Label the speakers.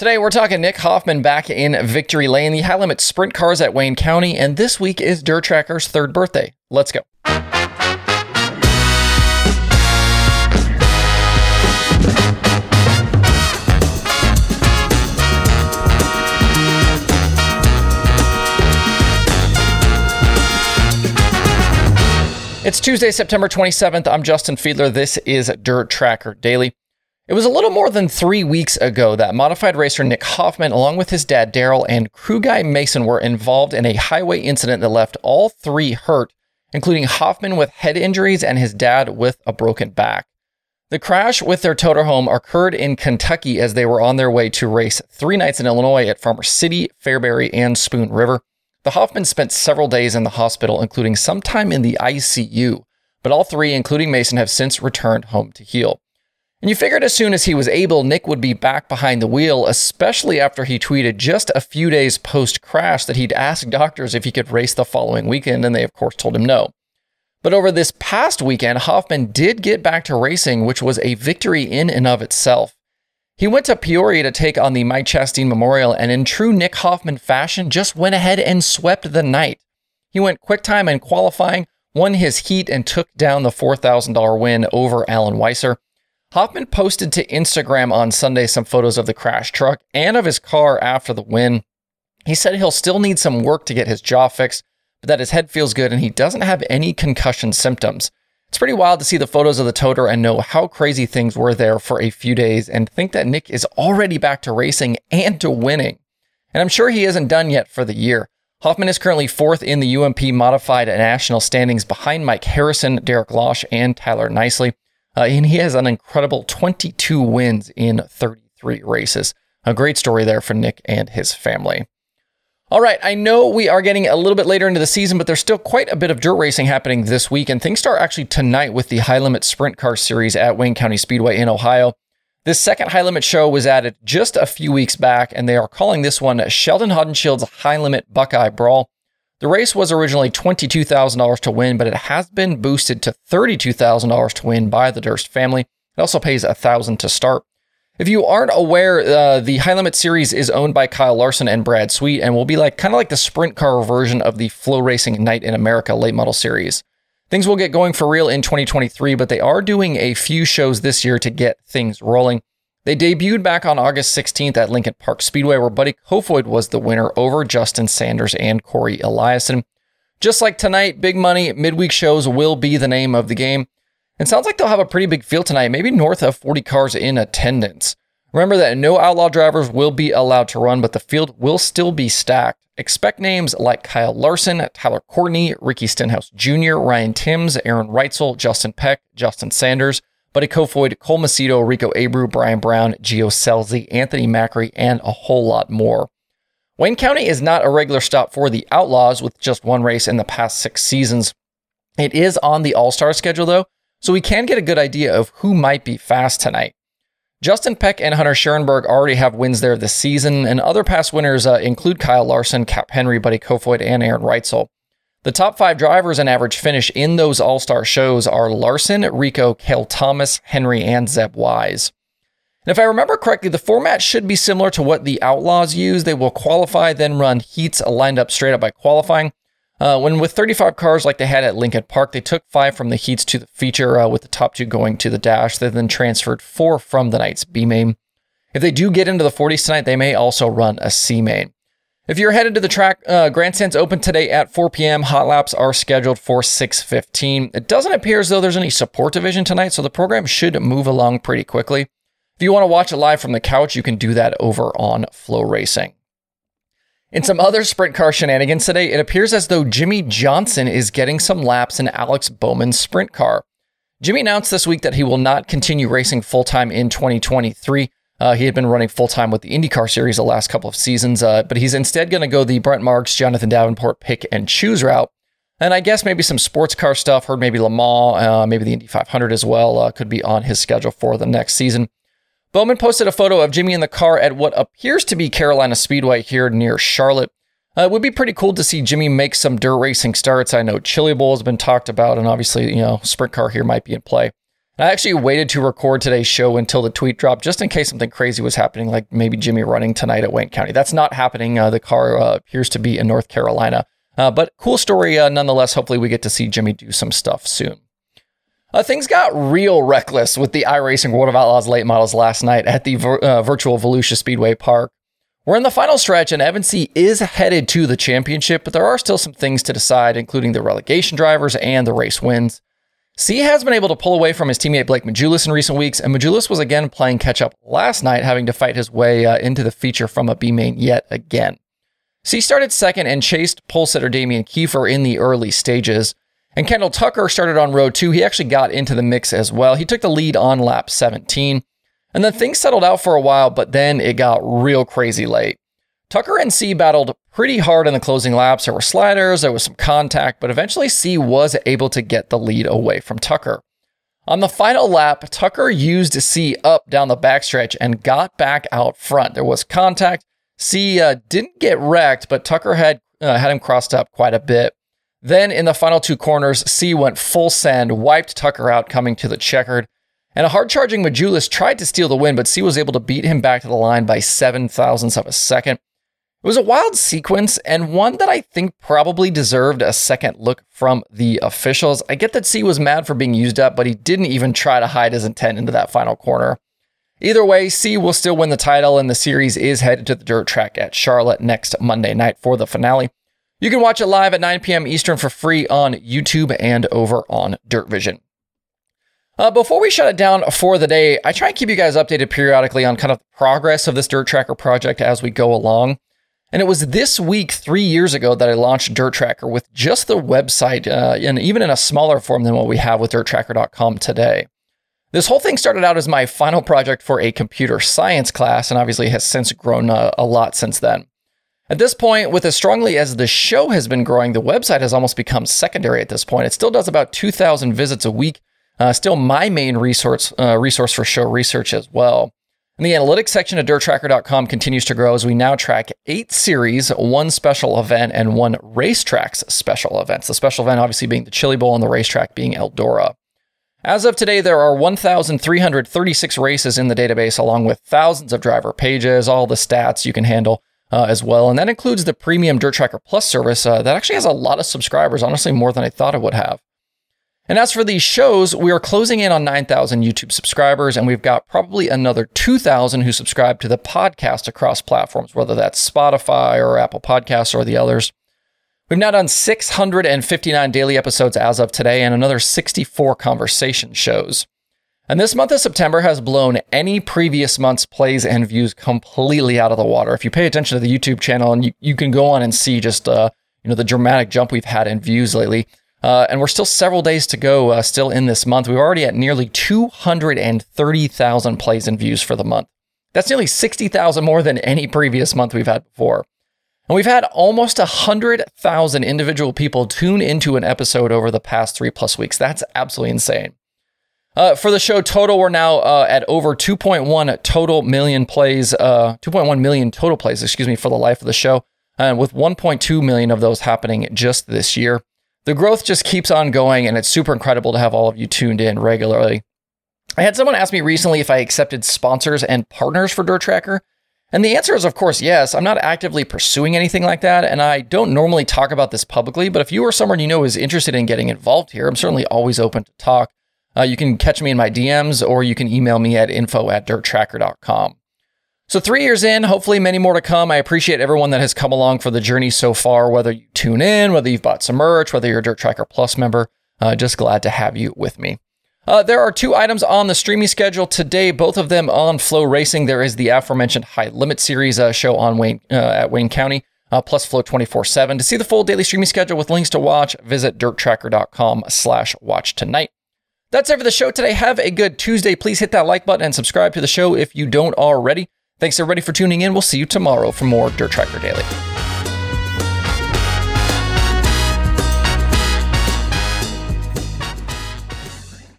Speaker 1: Today, we're talking Nick Hoffman back in Victory Lane, the high limit sprint cars at Wayne County, and this week is Dirt Tracker's third birthday. Let's go. It's Tuesday, September 27th. I'm Justin Fiedler. This is Dirt Tracker Daily. It was a little more than three weeks ago that modified racer Nick Hoffman, along with his dad Daryl and crew guy Mason, were involved in a highway incident that left all three hurt, including Hoffman with head injuries and his dad with a broken back. The crash with their toter home occurred in Kentucky as they were on their way to race three nights in Illinois at Farmer City, Fairbury, and Spoon River. The Hoffmans spent several days in the hospital, including some time in the ICU, but all three, including Mason, have since returned home to heal. And you figured as soon as he was able, Nick would be back behind the wheel, especially after he tweeted just a few days post crash that he'd asked doctors if he could race the following weekend, and they, of course, told him no. But over this past weekend, Hoffman did get back to racing, which was a victory in and of itself. He went to Peoria to take on the Mike Chastain Memorial, and in true Nick Hoffman fashion, just went ahead and swept the night. He went quick time in qualifying, won his heat, and took down the $4,000 win over Allen Weisser. Hoffman posted to Instagram on Sunday some photos of the crash truck and of his car after the win. He said he'll still need some work to get his jaw fixed, but that his head feels good and he doesn't have any concussion symptoms. It's pretty wild to see the photos of the toter and know how crazy things were there for a few days and think that Nick is already back to racing and to winning. And I'm sure he isn't done yet for the year. Hoffman is currently fourth in the UMP modified national standings behind Mike Harrison, Derek Losh, and Tyler Nicely. Uh, and he has an incredible 22 wins in 33 races. A great story there for Nick and his family. All right, I know we are getting a little bit later into the season, but there's still quite a bit of dirt racing happening this week, and things start actually tonight with the High Limit Sprint Car Series at Wayne County Speedway in Ohio. This second High Limit show was added just a few weeks back, and they are calling this one Sheldon Haudenschild's High Limit Buckeye Brawl. The race was originally $22,000 to win, but it has been boosted to $32,000 to win by the Durst family. It also pays 1000 to start. If you aren't aware, uh, the High Limit Series is owned by Kyle Larson and Brad Sweet and will be like kind of like the sprint car version of the FloRacing Night in America late model series. Things will get going for real in 2023, but they are doing a few shows this year to get things rolling. They debuted back on August 16th at Lincoln Park Speedway, where Buddy Kofoid was the winner over Justin Sanders and Corey Eliason. Just like tonight, big money midweek shows will be the name of the game. It sounds like they'll have a pretty big field tonight, maybe north of 40 cars in attendance. Remember that no outlaw drivers will be allowed to run, but the field will still be stacked. Expect names like Kyle Larson, Tyler Courtney, Ricky Stenhouse Jr., Ryan Timms, Aaron Reutzel, Justin Peck, Justin Sanders, Buddy Kofoid, Cole Macedo, Rico Abreu, Brian Brown, Gio Scelzi, Anthony Macri, and a whole lot more. Wayne County is not a regular stop for the Outlaws with just one race in the past six seasons. It is on the All Star schedule though, so we can get a good idea of who might be fast tonight. Justin Peck and Hunter Schuerenberg already have wins there this season, and other past winners uh, include Kyle Larson, Cap Henry, Buddy Kofoid, and Aaron Reutzel. The top five drivers and average finish in those All Star shows are Larson, Rico, Cale Thomas, Henry, and Zeb Wise. And if I remember correctly, the format should be similar to what the Outlaws use. They will qualify, then run heats lined up straight up by qualifying. Uh, when with 35 cars like they had at Lincoln Park, they took five from the heats to the feature, uh, with the top two going to the dash. They then transferred four from the night's B main. If they do get into the 40s tonight, they may also run a C main. If you're headed to the track, uh, Grandstand's open today at 4 p.m. Hot laps are scheduled for 6:15. It doesn't appear as though there's any support division tonight, so the program should move along pretty quickly. If you want to watch it live from the couch, you can do that over on FloRacing. In some other sprint car shenanigans today, it appears as though Jimmie Johnson is getting some laps in Alex Bowman's sprint car. Jimmie announced this week that he will not continue racing full time in 2023. Uh, he had been running full time with the IndyCar series the last couple of seasons, uh, but he's instead going to go the Brent Marks, Jonathan Davenport pick and choose route. And I guess maybe some sports car stuff, heard maybe Le Mans, uh, maybe the Indy 500 as well, uh, could be on his schedule for the next season. Bowman posted a photo of Jimmie in the car at what appears to be Carolina Speedway here near Charlotte. Uh, it would be pretty cool to see Jimmie make some dirt racing starts. I know Chili Bowl has been talked about, and obviously, you know, sprint car here might be in play. I actually waited to record today's show until the tweet dropped, just in case something crazy was happening, like maybe Jimmie running tonight at Wayne County. That's not happening. Uh, the car uh, appears to be in North Carolina. Uh, but cool story uh, nonetheless. Hopefully, we get to see Jimmie do some stuff soon. Uh, things got real reckless with the iRacing World of Outlaws late models last night at the vir- uh, virtual Volusia Speedway Park. We're in the final stretch, and Evan C is headed to the championship, but there are still some things to decide, including the relegation drivers and the race wins. C has been able to pull away from his teammate Blake Matjoulis in recent weeks, and Matjoulis was again playing catch up last night, having to fight his way uh, into the feature from a B main yet again. C started second and chased pole sitter Damian Kiefer in the early stages. And Kendall Tucker started on row two. He actually got into the mix as well. He took the lead on lap 17. And then things settled out for a while, but then it got real crazy late. Tucker and C battled pretty hard in the closing laps. There were sliders, there was some contact, but eventually C was able to get the lead away from Tucker. On the final lap, Tucker used C up down the backstretch and got back out front. There was contact. C uh, didn't get wrecked, but Tucker had uh, had him crossed up quite a bit. Then in the final two corners, C went full send, wiped Tucker out, coming to the checkered. And a hard charging Matjoulis tried to steal the win, but C was able to beat him back to the line by seven thousandths of a second. It was a wild sequence and one that I think probably deserved a second look from the officials. I get that C was mad for being used up, but he didn't even try to hide his intent into that final corner. Either way, C will still win the title, and the series is headed to the dirt track at Charlotte next Monday night for the finale. You can watch it live at 9 p.m. Eastern for free on YouTube and over on DIRTVision. Uh, before we shut it down for the day, I try and keep you guys updated periodically on kind of the progress of this Dirt Tracker project as we go along. And it was this week, three years ago, that I launched Dirt Tracker with just the website, uh, and even in a smaller form than what we have with DirtTracker.com today. This whole thing started out as my final project for a computer science class, and obviously has since grown uh, a lot since then. At this point, with as strongly as the show has been growing, the website has almost become secondary at this point. It still does about 2,000 visits a week, uh, still my main resource, uh, resource for show research as well. And the analytics section of DirtTracker.com continues to grow as we now track eight series, one special event, and one racetrack's special events. The special event obviously being the Chili Bowl and the racetrack being Eldora. As of today, there are 1,336 races in the database, along with thousands of driver pages, all the stats you can handle uh, as well. And that includes the premium Dirt Tracker Plus service uh, that actually has a lot of subscribers, honestly, more than I thought it would have. And as for these shows, we are closing in on 9,000 YouTube subscribers, and we've got probably another 2,000 who subscribe to the podcast across platforms, whether that's Spotify or Apple Podcasts or the others. We've now done 659 daily episodes as of today and another 64 conversation shows. And this month of September has blown any previous month's plays and views completely out of the water. If you pay attention to the YouTube channel, and you, you can go on and see just uh, you know the dramatic jump we've had in views lately. Uh, and we're still several days to go, uh, still in this month. We're already at nearly 230,000 plays and views for the month. That's nearly 60,000 more than any previous month we've had before. And we've had almost 100,000 individual people tune into an episode over the past three plus weeks. That's absolutely insane. Uh, for the show total, we're now uh, at over 2.1 total million plays, uh, 2.1 million total plays, excuse me, for the life of the show, and with 1.2 million of those happening just this year. The growth just keeps on going, and it's super incredible to have all of you tuned in regularly. I had someone ask me recently if I accepted sponsors and partners for Dirt Tracker. And the answer is, of course, yes. I'm not actively pursuing anything like that, and I don't normally talk about this publicly. But if you or someone you know is interested in getting involved here, I'm certainly always open to talk. Uh, you can catch me in my DMs or you can email me at info at dirttracker.com. So, three years in, hopefully many more to come. I appreciate everyone that has come along for the journey so far, whether you tune in, whether you've bought some merch, whether you're a Dirt Tracker Plus member. Uh, just glad to have you with me. Uh, there are two items on the streaming schedule today, both of them on FloRacing. There is the aforementioned High Limit Series uh, show on Wayne uh, at Wayne County, uh, plus Flow 24/7. To see the full daily streaming schedule with links to watch, visit dirttracker.com/slash watch tonight. That's it for the show today. Have a good Tuesday. Please hit that like button and subscribe to the show if you don't already. Thanks everybody for tuning in. We'll see you tomorrow for more Dirt Tracker Daily.